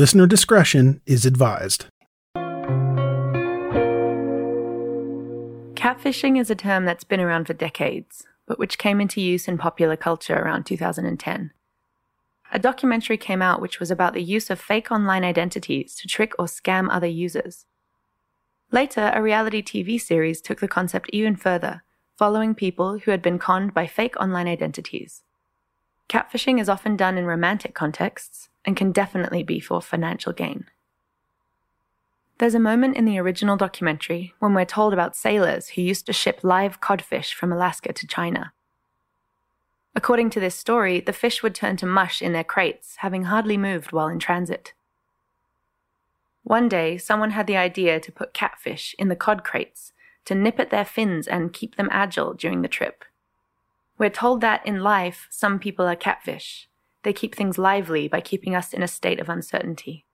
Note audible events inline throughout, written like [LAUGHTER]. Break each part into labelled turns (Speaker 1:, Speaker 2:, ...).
Speaker 1: Listener discretion is advised.
Speaker 2: Catfishing is a term that's been around for decades, but which came into use in popular culture around 2010. A documentary came out which was about the use of fake online identities to trick or scam other users. Later, a reality TV series took the concept even further, following people who had been conned by fake online identities. Catfishing is often done in romantic contexts and can definitely be for financial gain. There's a moment in the original documentary when we're told about sailors who used to ship live codfish from Alaska to China. According to this story, the fish would turn to mush in their crates, having hardly moved while in transit. One day, someone had the idea to put catfish in the cod crates to nip at their fins and keep them agile during the trip. We're told that in life, some people are catfish. They keep things lively by keeping us in a state of uncertainty.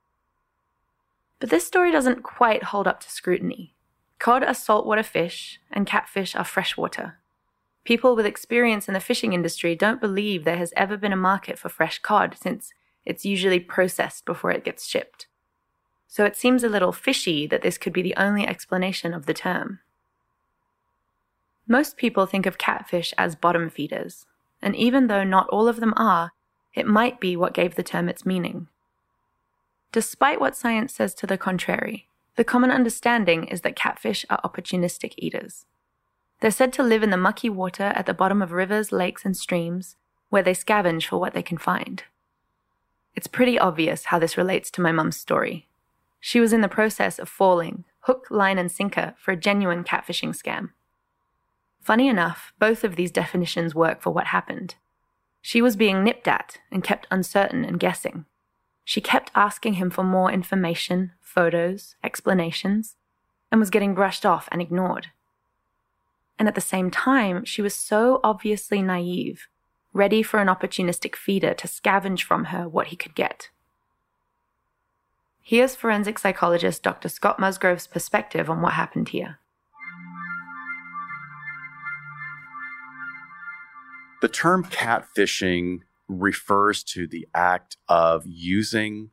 Speaker 2: But this story doesn't quite hold up to scrutiny. Cod are saltwater fish, and catfish are freshwater. People with experience in the fishing industry don't believe there has ever been a market for fresh cod since it's usually processed before it gets shipped. So it seems a little fishy that this could be the only explanation of the term. Most people think of catfish as bottom feeders, and even though not all of them are, it might be what gave the term its meaning. Despite what science says to the contrary, the common understanding is that catfish are opportunistic eaters. They're said to live in the mucky water at the bottom of rivers, lakes, and streams, where they scavenge for what they can find. It's pretty obvious how this relates to my mum's story. She was in the process of falling, hook, line, and sinker, for a genuine catfishing scam. Funny enough, both of these definitions work for what happened. She was being nipped at and kept uncertain and guessing. She kept asking him for more information, photos, explanations, and was getting brushed off and ignored. And at the same time, she was so obviously naive, ready for an opportunistic feeder to scavenge from her what he could get. Here's forensic psychologist Dr. Scott Musgrove's perspective on what happened here.
Speaker 3: The term catfishing refers to the act of using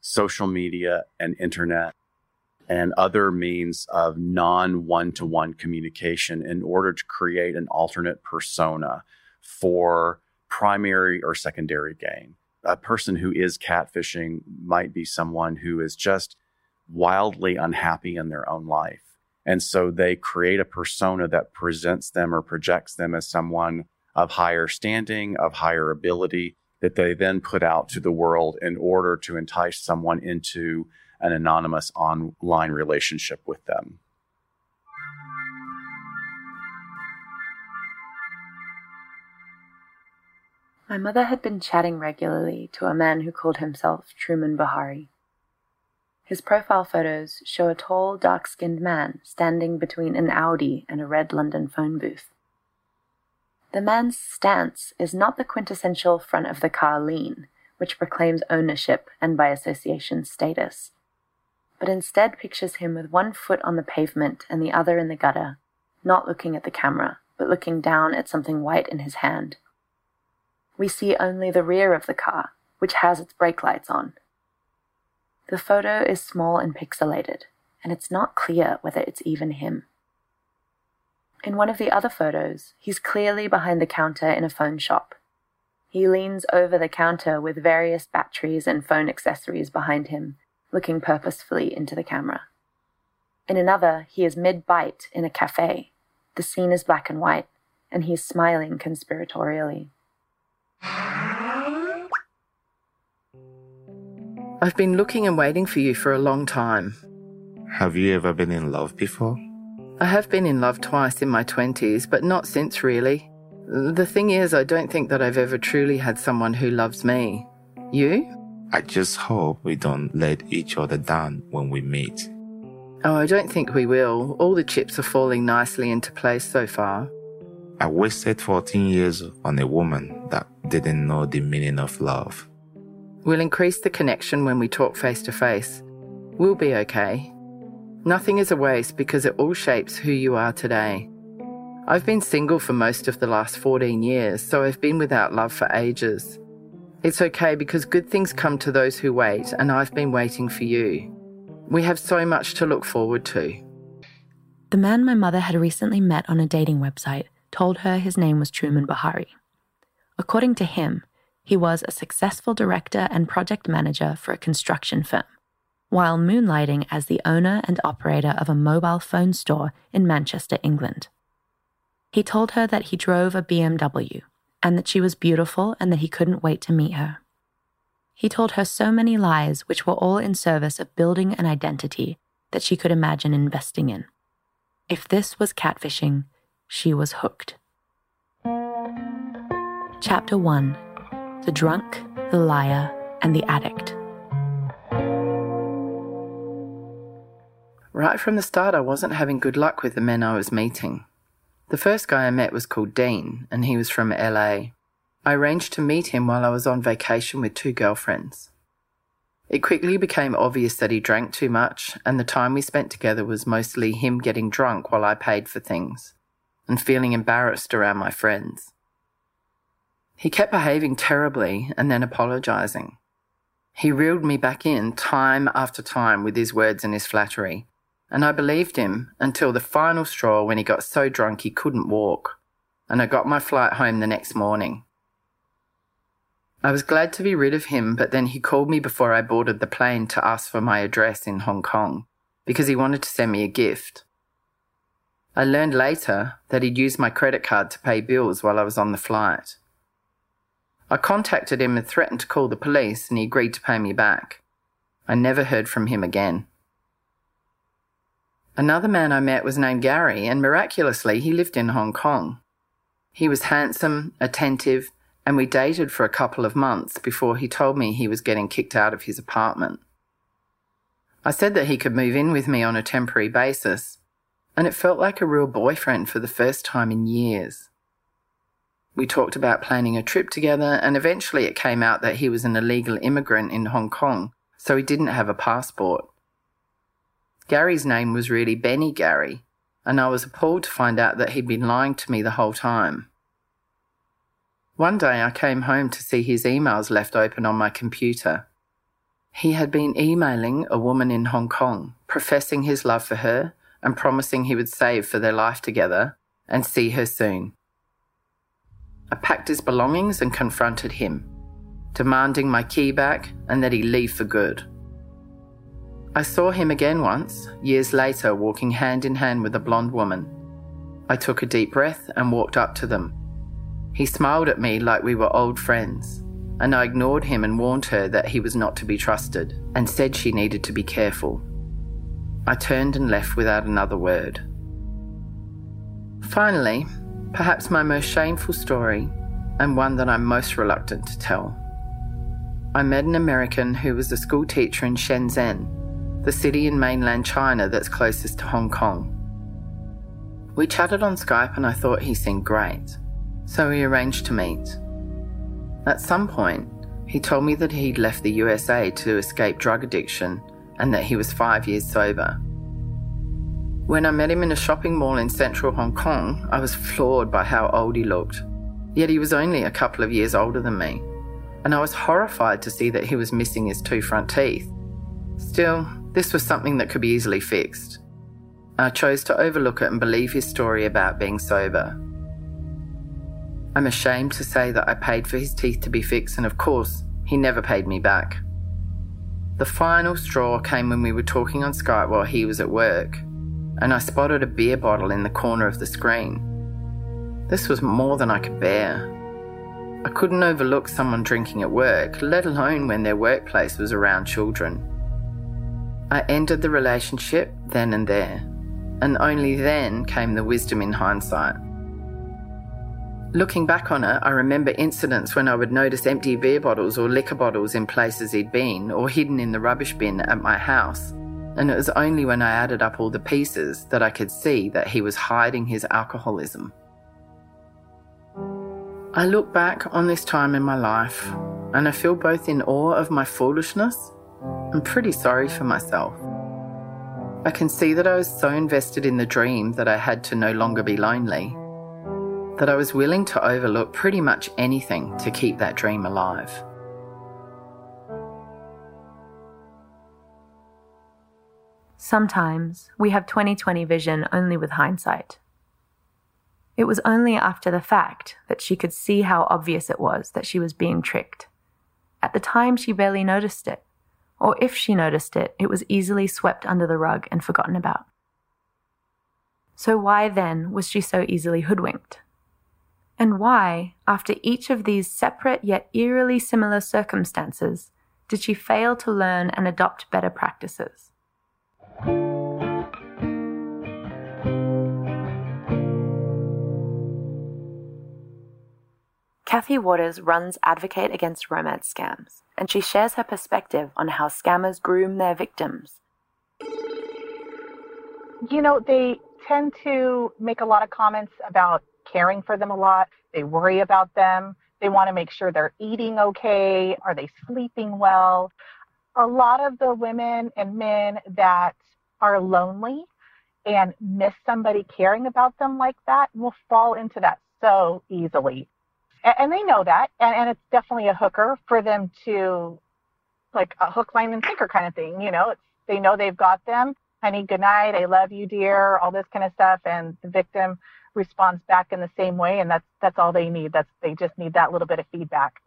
Speaker 3: social media and internet and other means of non one to one communication in order to create an alternate persona for primary or secondary gain. A person who is catfishing might be someone who is just wildly unhappy in their own life. And so they create a persona that presents them or projects them as someone of higher standing, of higher ability that they then put out to the world in order to entice someone into an anonymous online relationship with them.
Speaker 2: My mother had been chatting regularly to a man who called himself Truman Bahari. His profile photos show a tall, dark skinned man standing between an Audi and a red London phone booth. The man's stance is not the quintessential front of the car lean, which proclaims ownership and by association status, but instead pictures him with one foot on the pavement and the other in the gutter, not looking at the camera, but looking down at something white in his hand. We see only the rear of the car, which has its brake lights on. The photo is small and pixelated, and it's not clear whether it's even him. In one of the other photos, he's clearly behind the counter in a phone shop. He leans over the counter with various batteries and phone accessories behind him, looking purposefully into the camera. In another, he is mid bite in a cafe. The scene is black and white, and he is smiling conspiratorially.
Speaker 4: I've been looking and waiting for you for a long time.
Speaker 5: Have you ever been in love before?
Speaker 4: I have been in love twice in my 20s, but not since really. The thing is, I don't think that I've ever truly had someone who loves me. You?
Speaker 5: I just hope we don't let each other down when we meet.
Speaker 4: Oh, I don't think we will. All the chips are falling nicely into place so far.
Speaker 5: I wasted 14 years on a woman that didn't know the meaning of love.
Speaker 4: We'll increase the connection when we talk face to face. We'll be okay. Nothing is a waste because it all shapes who you are today. I've been single for most of the last 14 years, so I've been without love for ages. It's okay because good things come to those who wait, and I've been waiting for you. We have so much to look forward to.
Speaker 2: The man my mother had recently met on a dating website told her his name was Truman Bahari. According to him, he was a successful director and project manager for a construction firm, while moonlighting as the owner and operator of a mobile phone store in Manchester, England. He told her that he drove a BMW and that she was beautiful and that he couldn't wait to meet her. He told her so many lies, which were all in service of building an identity that she could imagine investing in. If this was catfishing, she was hooked. Chapter 1 The Drunk, the Liar, and the Addict.
Speaker 4: Right from the start, I wasn't having good luck with the men I was meeting. The first guy I met was called Dean, and he was from LA. I arranged to meet him while I was on vacation with two girlfriends. It quickly became obvious that he drank too much, and the time we spent together was mostly him getting drunk while I paid for things, and feeling embarrassed around my friends. He kept behaving terribly and then apologizing. He reeled me back in time after time with his words and his flattery, and I believed him until the final straw when he got so drunk he couldn't walk, and I got my flight home the next morning. I was glad to be rid of him, but then he called me before I boarded the plane to ask for my address in Hong Kong because he wanted to send me a gift. I learned later that he'd used my credit card to pay bills while I was on the flight. I contacted him and threatened to call the police, and he agreed to pay me back. I never heard from him again. Another man I met was named Gary, and miraculously, he lived in Hong Kong. He was handsome, attentive, and we dated for a couple of months before he told me he was getting kicked out of his apartment. I said that he could move in with me on a temporary basis, and it felt like a real boyfriend for the first time in years. We talked about planning a trip together, and eventually it came out that he was an illegal immigrant in Hong Kong, so he didn't have a passport. Gary's name was really Benny Gary, and I was appalled to find out that he'd been lying to me the whole time. One day I came home to see his emails left open on my computer. He had been emailing a woman in Hong Kong, professing his love for her and promising he would save for their life together and see her soon. I packed his belongings and confronted him, demanding my key back and that he leave for good. I saw him again once, years later, walking hand in hand with a blonde woman. I took a deep breath and walked up to them. He smiled at me like we were old friends, and I ignored him and warned her that he was not to be trusted and said she needed to be careful. I turned and left without another word. Finally, perhaps my most shameful story, and one that I'm most reluctant to tell. I met an American who was a school teacher in Shenzhen the city in mainland China that's closest to Hong Kong. We chatted on Skype and I thought he seemed great, so we arranged to meet. At some point, he told me that he'd left the USA to escape drug addiction and that he was five years sober. When I met him in a shopping mall in central Hong Kong, I was floored by how old he looked. Yet he was only a couple of years older than me, and I was horrified to see that he was missing his two front teeth. Still, this was something that could be easily fixed. I chose to overlook it and believe his story about being sober. I'm ashamed to say that I paid for his teeth to be fixed, and of course, he never paid me back. The final straw came when we were talking on Skype while he was at work, and I spotted a beer bottle in the corner of the screen. This was more than I could bear. I couldn't overlook someone drinking at work, let alone when their workplace was around children. I ended the relationship then and there, and only then came the wisdom in hindsight. Looking back on it, I remember incidents when I would notice empty beer bottles or liquor bottles in places he'd been or hidden in the rubbish bin at my house. And it was only when I added up all the pieces that I could see that he was hiding his alcoholism. I look back on this time in my life and I feel both in awe of my foolishness and pretty sorry for myself. I can see that I was so invested in the dream that I had to no longer be lonely, that I was willing to overlook pretty much anything to keep that dream alive.
Speaker 2: Sometimes we have 2020 vision only with hindsight. It was only after the fact that she could see how obvious it was that she was being tricked. At the time, she barely noticed it, or if she noticed it, it was easily swept under the rug and forgotten about. So, why then was she so easily hoodwinked? And why, after each of these separate yet eerily similar circumstances, did she fail to learn and adopt better practices? Kathy Waters runs Advocate Against Romance Scams, and she shares her perspective on how scammers groom their victims.
Speaker 6: You know, they tend to make a lot of comments about caring for them a lot. They worry about them. They want to make sure they're eating okay. Are they sleeping well? A lot of the women and men that are lonely and miss somebody caring about them like that will fall into that so easily and, they know that, and, and it's definitely a hooker for them to, like a hook, line, and sinker kind of thing. You know, they know they've got them. Honey, good night. I love you, dear. All this kind of stuff, and the victim responds back in the same way, and that's that's all they need. That's they just need that little bit of feedback.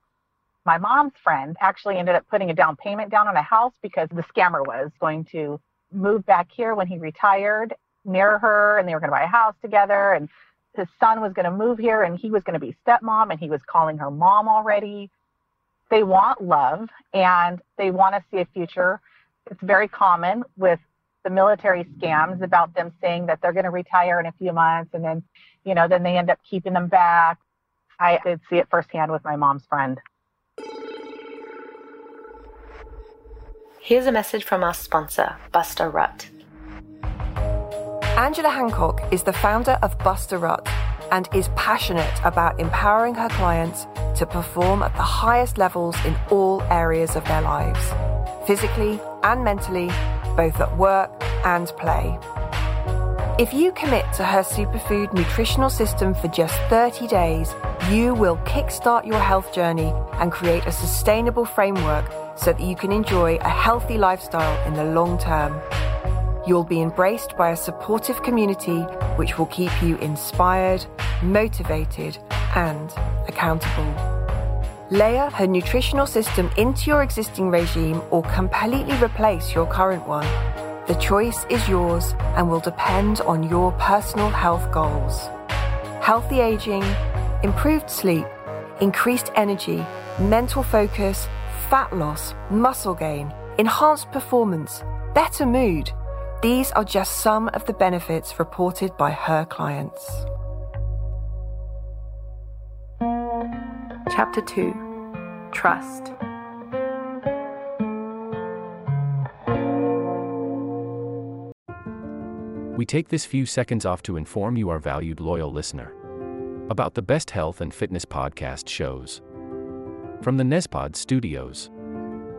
Speaker 6: My mom's friend actually ended up putting a down payment down on a house because the scammer was going to move back here when he retired near her, and they were going to buy a house together, and his son was going to move here and he was going to be stepmom and he was calling her mom already. They want love and they want to see a future. It's very common with the military scams about them saying that they're going to retire in a few months and then, you know, then they end up keeping them back. I did see it firsthand with my mom's friend.
Speaker 2: Here's a message from our sponsor, Buster Rut.
Speaker 7: Angela Hancock is the founder of Buster Rut and is passionate about empowering her clients to perform at the highest levels in all areas of their lives, physically and mentally, both at work and play. If you commit to her superfood nutritional system for just 30 days, you will kickstart your health journey and create a sustainable framework so that you can enjoy a healthy lifestyle in the long term. You'll be embraced by a supportive community which will keep you inspired, motivated, and accountable. Layer her nutritional system into your existing regime or completely replace your current one. The choice is yours and will depend on your personal health goals. Healthy aging, improved sleep, increased energy, mental focus, fat loss, muscle gain, enhanced performance, better mood these are just some of the benefits reported by her clients.
Speaker 2: Chapter 2 Trust.
Speaker 8: We take this few seconds off to inform you, our valued loyal listener, about the best health and fitness podcast shows. From the Nespod studios.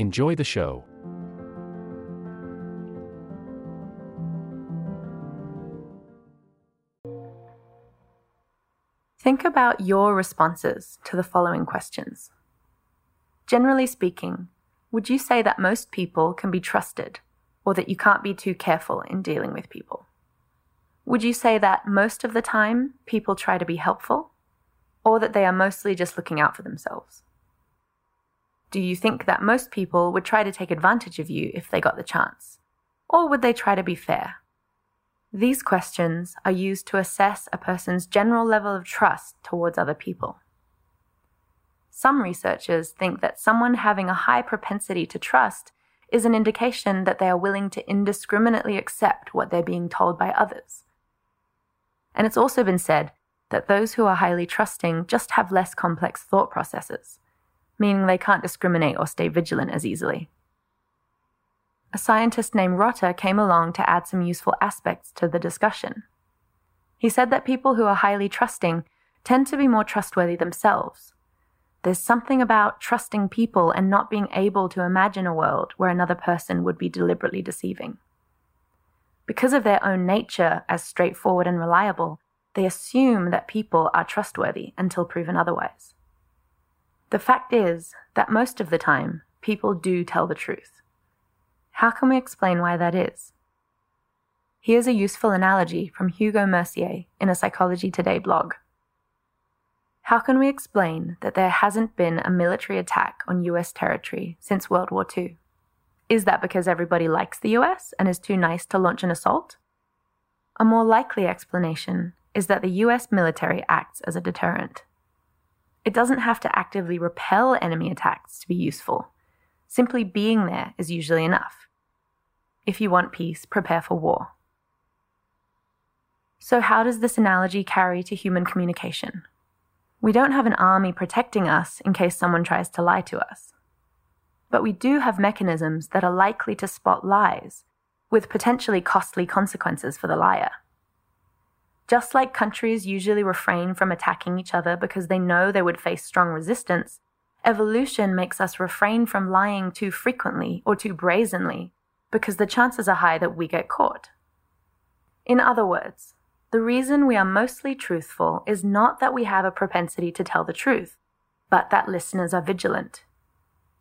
Speaker 8: Enjoy the show.
Speaker 2: Think about your responses to the following questions. Generally speaking, would you say that most people can be trusted or that you can't be too careful in dealing with people? Would you say that most of the time people try to be helpful or that they are mostly just looking out for themselves? Do you think that most people would try to take advantage of you if they got the chance? Or would they try to be fair? These questions are used to assess a person's general level of trust towards other people. Some researchers think that someone having a high propensity to trust is an indication that they are willing to indiscriminately accept what they're being told by others. And it's also been said that those who are highly trusting just have less complex thought processes, meaning they can't discriminate or stay vigilant as easily. A scientist named Rotter came along to add some useful aspects to the discussion. He said that people who are highly trusting tend to be more trustworthy themselves. There's something about trusting people and not being able to imagine a world where another person would be deliberately deceiving. Because of their own nature as straightforward and reliable, they assume that people are trustworthy until proven otherwise. The fact is that most of the time, people do tell the truth. How can we explain why that is? Here's a useful analogy from Hugo Mercier in a Psychology Today blog. How can we explain that there hasn't been a military attack on US territory since World War II? Is that because everybody likes the US and is too nice to launch an assault? A more likely explanation is that the US military acts as a deterrent. It doesn't have to actively repel enemy attacks to be useful. Simply being there is usually enough. If you want peace, prepare for war. So, how does this analogy carry to human communication? We don't have an army protecting us in case someone tries to lie to us. But we do have mechanisms that are likely to spot lies, with potentially costly consequences for the liar. Just like countries usually refrain from attacking each other because they know they would face strong resistance, evolution makes us refrain from lying too frequently or too brazenly because the chances are high that we get caught. In other words, the reason we are mostly truthful is not that we have a propensity to tell the truth, but that listeners are vigilant.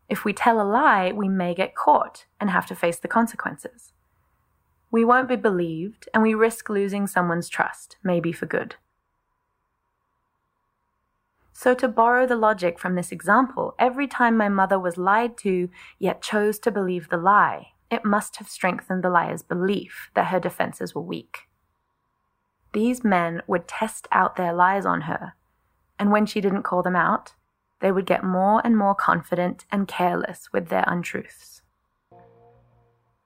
Speaker 2: If we tell a lie, we may get caught and have to face the consequences. We won't be believed, and we risk losing someone's trust, maybe for good. So, to borrow the logic from this example, every time my mother was lied to, yet chose to believe the lie, it must have strengthened the liar's belief that her defenses were weak. These men would test out their lies on her, and when she didn't call them out, they would get more and more confident and careless with their untruths.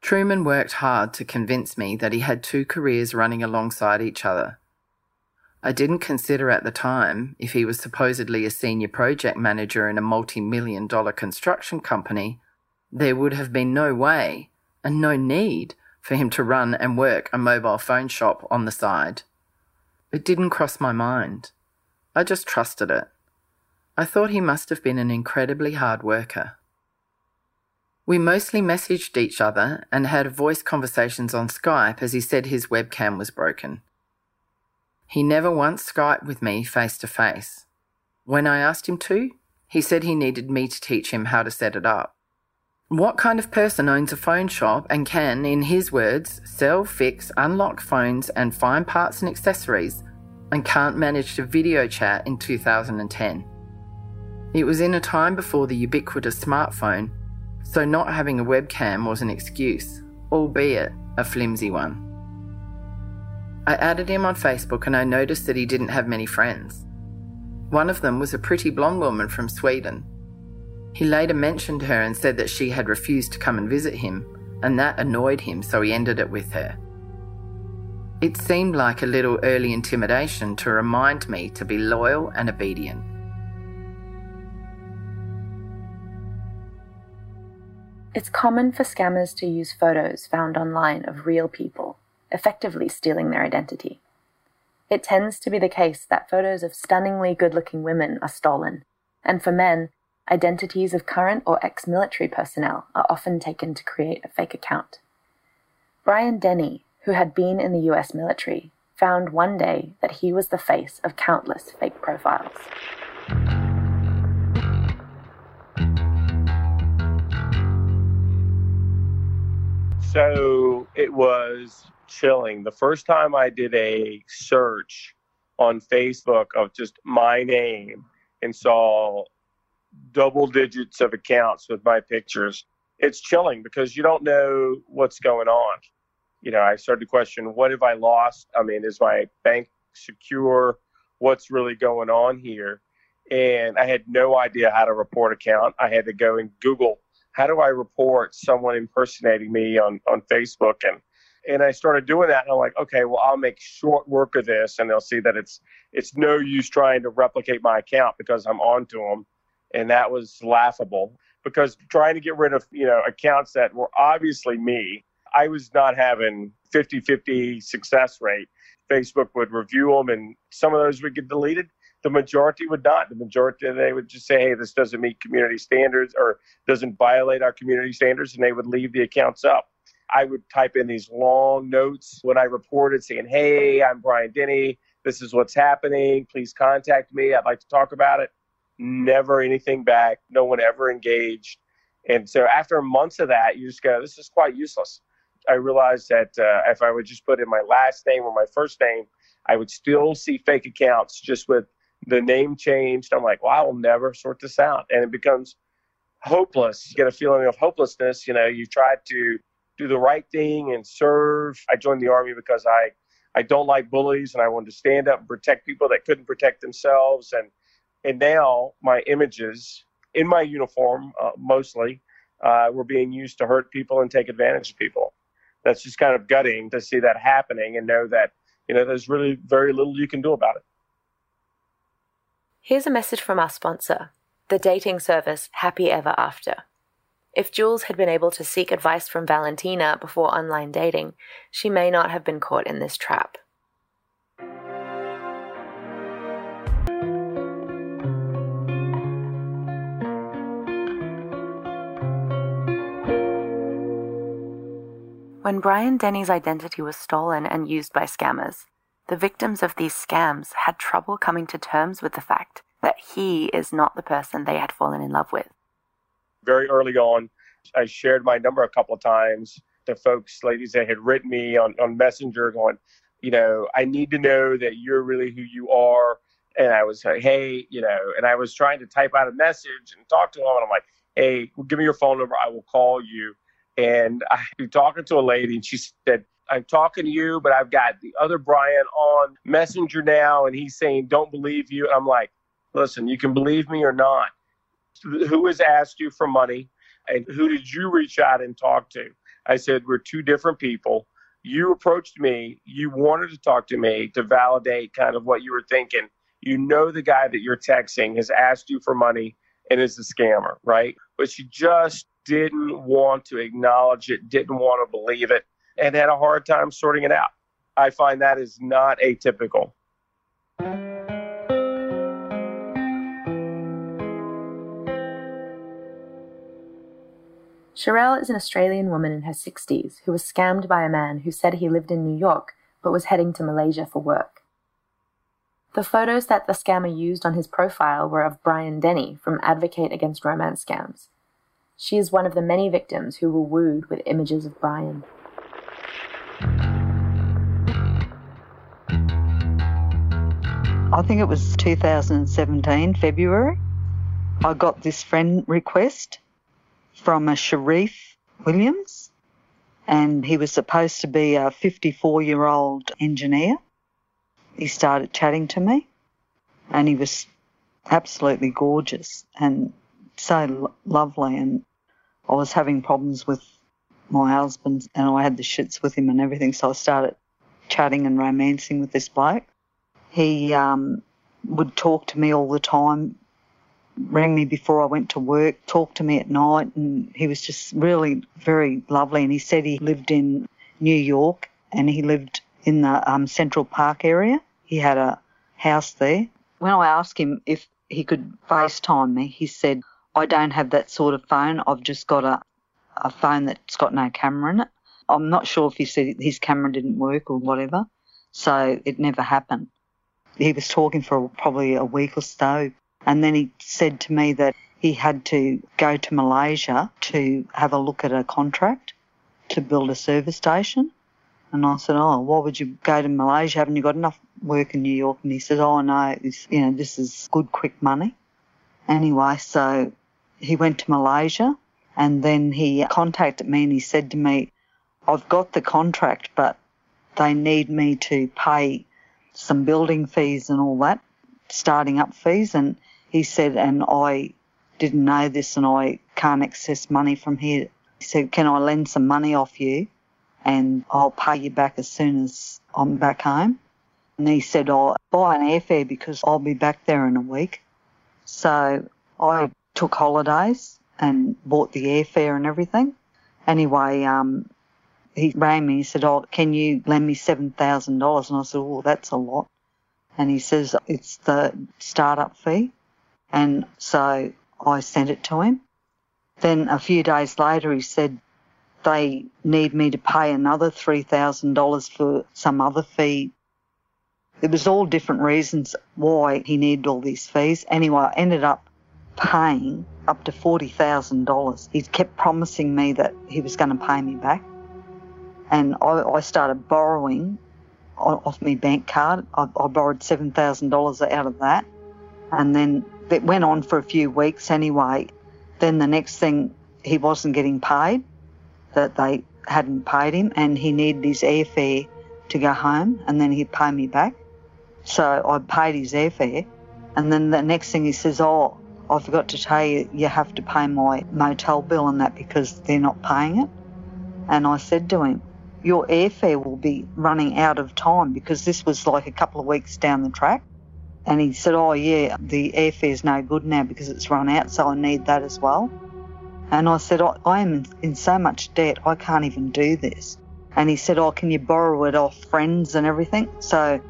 Speaker 4: Truman worked hard to convince me that he had two careers running alongside each other. I didn't consider at the time if he was supposedly a senior project manager in a multi million dollar construction company, there would have been no way and no need for him to run and work a mobile phone shop on the side. It didn't cross my mind. I just trusted it. I thought he must have been an incredibly hard worker. We mostly messaged each other and had voice conversations on Skype as he said his webcam was broken. He never once Skyped with me face to face. When I asked him to, he said he needed me to teach him how to set it up. What kind of person owns a phone shop and can, in his words, sell, fix, unlock phones and find parts and accessories and can't manage to video chat in 2010? It was in a time before the ubiquitous smartphone so not having a webcam was an excuse, albeit a flimsy one. I added him on Facebook and I noticed that he didn't have many friends. One of them was a pretty blonde woman from Sweden. He later mentioned her and said that she had refused to come and visit him, and that annoyed him, so he ended it with her. It seemed like a little early intimidation to remind me to be loyal and obedient.
Speaker 2: It's common for scammers to use photos found online of real people, effectively stealing their identity. It tends to be the case that photos of stunningly good looking women are stolen, and for men, identities of current or ex military personnel are often taken to create a fake account. Brian Denny, who had been in the US military, found one day that he was the face of countless fake profiles.
Speaker 9: So it was chilling. The first time I did a search on Facebook of just my name and saw double digits of accounts with my pictures, it's chilling because you don't know what's going on. You know, I started to question what have I lost? I mean, is my bank secure? What's really going on here? And I had no idea how to report account. I had to go and Google how do I report someone impersonating me on, on Facebook? And and I started doing that, and I'm like, okay, well, I'll make short work of this, and they'll see that it's it's no use trying to replicate my account because I'm onto them, and that was laughable because trying to get rid of you know accounts that were obviously me, I was not having 50-50 success rate. Facebook would review them, and some of those would get deleted the majority would not. The majority they would just say, "Hey, this doesn't meet community standards or doesn't violate our community standards," and they would leave the accounts up. I would type in these long notes when I reported saying, "Hey, I'm Brian Denny. This is what's happening. Please contact me. I'd like to talk about it." Never anything back. No one ever engaged. And so after months of that, you just go, "This is quite useless." I realized that uh, if I would just put in my last name or my first name, I would still see fake accounts just with the name changed. I'm like, well, I will never sort this out. And it becomes hopeless. You get a feeling of hopelessness. You know, you try to do the right thing and serve. I joined the army because I, I don't like bullies and I wanted to stand up and protect people that couldn't protect themselves. And, and now my images in my uniform, uh, mostly, uh, were being used to hurt people and take advantage of people. That's just kind of gutting to see that happening and know that, you know, there's really very little you can do about it.
Speaker 2: Here's a message from our sponsor, the dating service Happy Ever After. If Jules had been able to seek advice from Valentina before online dating, she may not have been caught in this trap. When Brian Denny's identity was stolen and used by scammers, the victims of these scams had trouble coming to terms with the fact that he is not the person they had fallen in love with.
Speaker 9: Very early on, I shared my number a couple of times to folks, ladies that had written me on, on Messenger going, you know, I need to know that you're really who you are. And I was like, hey, you know, and I was trying to type out a message and talk to him. And I'm like, hey, give me your phone number. I will call you. And I was talking to a lady, and she said, I'm talking to you, but I've got the other Brian on Messenger now, and he's saying, don't believe you. I'm like, listen, you can believe me or not. Who has asked you for money? And who did you reach out and talk to? I said, we're two different people. You approached me. You wanted to talk to me to validate kind of what you were thinking. You know, the guy that you're texting has asked you for money and is a scammer, right? But she just didn't want to acknowledge it, didn't want to believe it and had a hard time sorting it out. I find that is not atypical.
Speaker 2: Sherelle is an Australian woman in her 60s who was scammed by a man who said he lived in New York but was heading to Malaysia for work. The photos that the scammer used on his profile were of Brian Denny from Advocate Against Romance Scams. She is one of the many victims who were wooed with images of Brian.
Speaker 10: I think it was 2017, February. I got this friend request from a Sharif Williams, and he was supposed to be a 54 year old engineer. He started chatting to me, and he was absolutely gorgeous. And so lo- lovely. And I was having problems with my husband, and I had the shits with him and everything. So I started chatting and romancing with this bloke. He um, would talk to me all the time, rang me before I went to work, talked to me at night, and he was just really very lovely. And he said he lived in New York and he lived in the um, Central Park area. He had a house there. When I asked him if he could FaceTime me, he said, I don't have that sort of phone. I've just got a, a phone that's got no camera in it. I'm not sure if he said his camera didn't work or whatever, so it never happened. He was talking for probably a week or so, and then he said to me that he had to go to Malaysia to have a look at a contract to build a service station. And I said, "Oh, why would you go to Malaysia? Haven't you got enough work in New York?" And he said, "Oh no, it's, you know this is good, quick money." Anyway, so he went to Malaysia, and then he contacted me and he said to me, "I've got the contract, but they need me to pay some building fees and all that, starting up fees." And he said, "And I didn't know this, and I can't access money from here." He said, "Can I lend some money off you?" and I'll pay you back as soon as I'm back home. And he said, I'll buy an airfare because I'll be back there in a week. So I took holidays and bought the airfare and everything. Anyway, um, he rang me. He said, "Oh, can you lend me seven thousand dollars?" And I said, "Oh, that's a lot." And he says, "It's the startup fee." And so I sent it to him. Then a few days later, he said, they need me to pay another $3,000 for some other fee. It was all different reasons why he needed all these fees. Anyway, I ended up paying up to $40,000. He kept promising me that he was going to pay me back. And I, I started borrowing off my bank card. I, I borrowed $7,000 out of that. And then it went on for a few weeks anyway. Then the next thing, he wasn't getting paid that they hadn't paid him and he needed his airfare to go home and then he'd pay me back. So I paid his airfare and then the next thing he says, Oh, I forgot to tell you, you have to pay my motel bill and that because they're not paying it. And I said to him, Your airfare will be running out of time because this was like a couple of weeks down the track. And he said, Oh, yeah, the airfare's no good now because it's run out, so I need that as well. And I said, I, I am in so much debt, I can't even do this. And he said, Oh, can you borrow it off friends and everything? So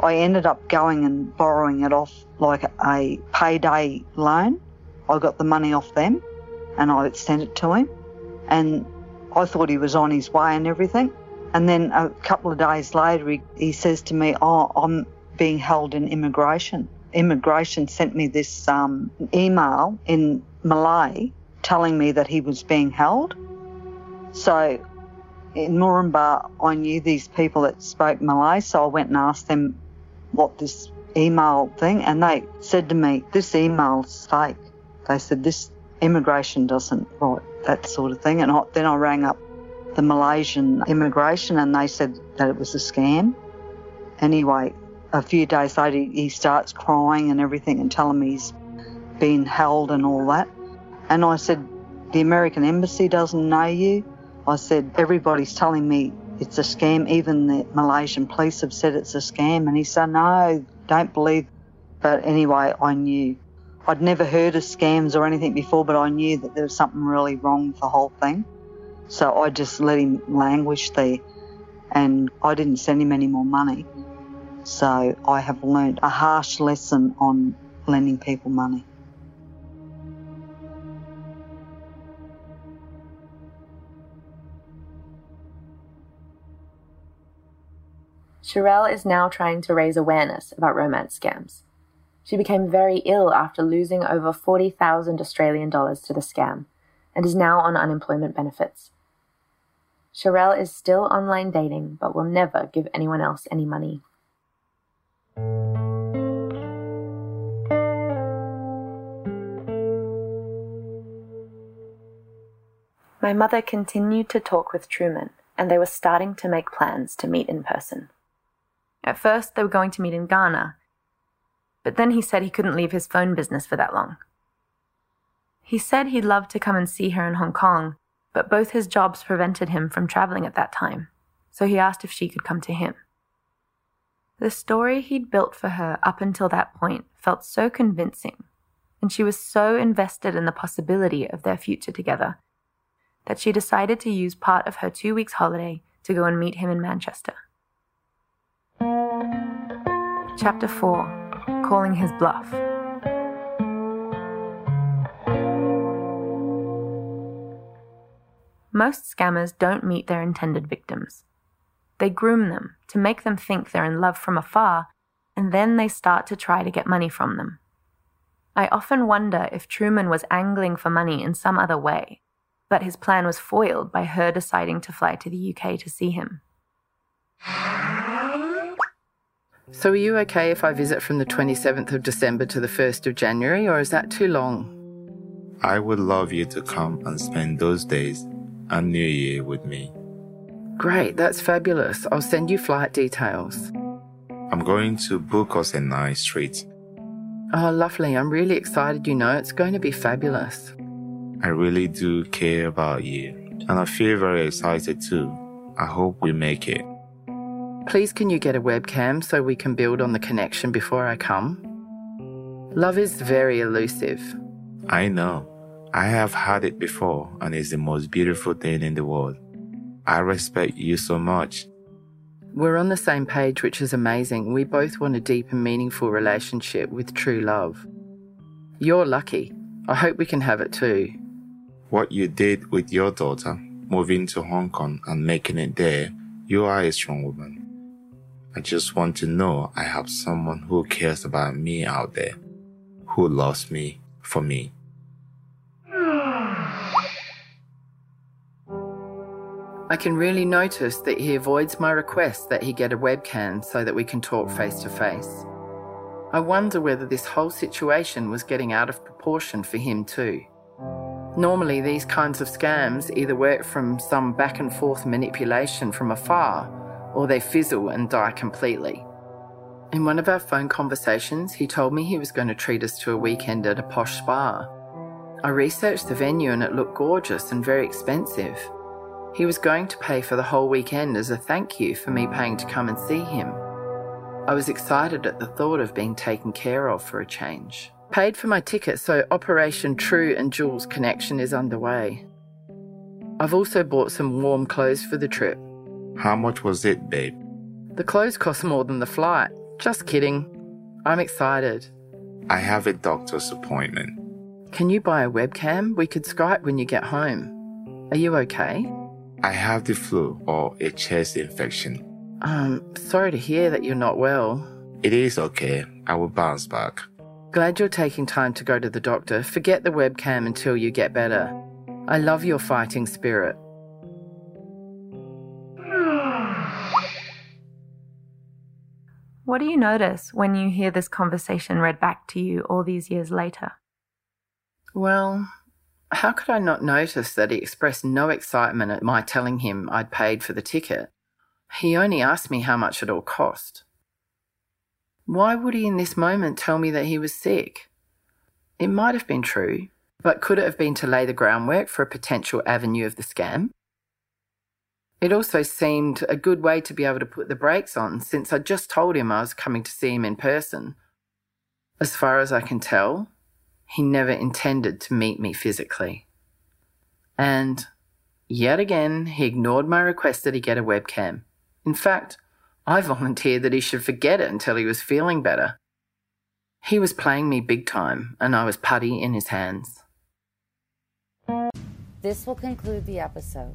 Speaker 10: I ended up going and borrowing it off like a payday loan. I got the money off them and I sent it to him. And I thought he was on his way and everything. And then a couple of days later, he, he says to me, Oh, I'm being held in immigration. Immigration sent me this um, email in Malay telling me that he was being held. So in Moranbah, I knew these people that spoke Malay, so I went and asked them what this email thing, and they said to me, This email's fake. They said, This immigration doesn't write that sort of thing. And I, then I rang up the Malaysian immigration and they said that it was a scam. Anyway, a few days later, he starts crying and everything and telling me he's been held and all that. And I said, The American Embassy doesn't know you. I said, Everybody's telling me it's a scam. Even the Malaysian police have said it's a scam. And he said, No, don't believe. But anyway, I knew. I'd never heard of scams or anything before, but I knew that there was something really wrong with the whole thing. So I just let him languish there. And I didn't send him any more money. So I have learned a harsh lesson on lending people money.
Speaker 2: Sherelle is now trying to raise awareness about romance scams. She became very ill after losing over 40,000 Australian dollars to the scam and is now on unemployment benefits. Sherelle is still online dating but will never give anyone else any money. My mother continued to talk with Truman, and they were starting to make plans to meet in person. At first, they were going to meet in Ghana, but then he said he couldn't leave his phone business for that long. He said he'd love to come and see her in Hong Kong, but both his jobs prevented him from traveling at that time, so he asked if she could come to him. The story he'd built for her up until that point felt so convincing, and she was so invested in the possibility of their future together that she decided to use part of her two weeks holiday to go and meet him in Manchester. Chapter 4 Calling His Bluff. Most scammers don't meet their intended victims. They groom them to make them think they're in love from afar, and then they start to try to get money from them. I often wonder if Truman was angling for money in some other way, but his plan was foiled by her deciding to fly to the UK to see him.
Speaker 4: So, are you okay if I visit from the 27th of December to the 1st of January, or is that too long?
Speaker 5: I would love you to come and spend those days and New Year with me.
Speaker 4: Great, that's fabulous. I'll send you flight details.
Speaker 5: I'm going to book us a nice treat.
Speaker 4: Oh, lovely. I'm really excited, you know. It's going to be fabulous.
Speaker 5: I really do care about you, and I feel very excited too. I hope we make it.
Speaker 4: Please, can you get a webcam so we can build on the connection before I come? Love is very elusive.
Speaker 5: I know. I have had it before, and it's the most beautiful thing in the world. I respect you so much.
Speaker 4: We're on the same page, which is amazing. We both want a deep and meaningful relationship with true love. You're lucky. I hope we can have it too.
Speaker 5: What you did with your daughter, moving to Hong Kong and making it there, you are a strong woman. I just want to know I have someone who cares about me out there, who loves me for me.
Speaker 4: I can really notice that he avoids my request that he get a webcam so that we can talk face to face. I wonder whether this whole situation was getting out of proportion for him too. Normally, these kinds of scams either work from some back and forth manipulation from afar, or they fizzle and die completely. In one of our phone conversations, he told me he was going to treat us to a weekend at a posh spa. I researched the venue and it looked gorgeous and very expensive. He was going to pay for the whole weekend as a thank you for me paying to come and see him. I was excited at the thought of being taken care of for a change. Paid for my ticket, so Operation True and Jules connection is underway. I've also bought some warm clothes for the trip.
Speaker 5: How much was it, babe?
Speaker 4: The clothes cost more than the flight. Just kidding. I'm excited.
Speaker 5: I have a doctor's appointment.
Speaker 4: Can you buy a webcam? We could Skype when you get home. Are you okay?
Speaker 5: I have the flu or a chest infection.
Speaker 4: Um, sorry to hear that you're not well.
Speaker 5: It is okay. I will bounce back.
Speaker 4: Glad you're taking time to go to the doctor. Forget the webcam until you get better. I love your fighting spirit.
Speaker 2: What do you notice when you hear this conversation read back to you all these years later?
Speaker 4: Well, how could I not notice that he expressed no excitement at my telling him I'd paid for the ticket? He only asked me how much it all cost. Why would he in this moment tell me that he was sick? It might have been true, but could it have been to lay the groundwork for a potential avenue of the scam? It also seemed a good way to be able to put the brakes on since I'd just told him I was coming to see him in person. As far as I can tell, he never intended to meet me physically. And yet again, he ignored my request that he get a webcam. In fact, I [LAUGHS] volunteered that he should forget it until he was feeling better. He was playing me big time, and I was putty in his hands.
Speaker 11: This will conclude the episode.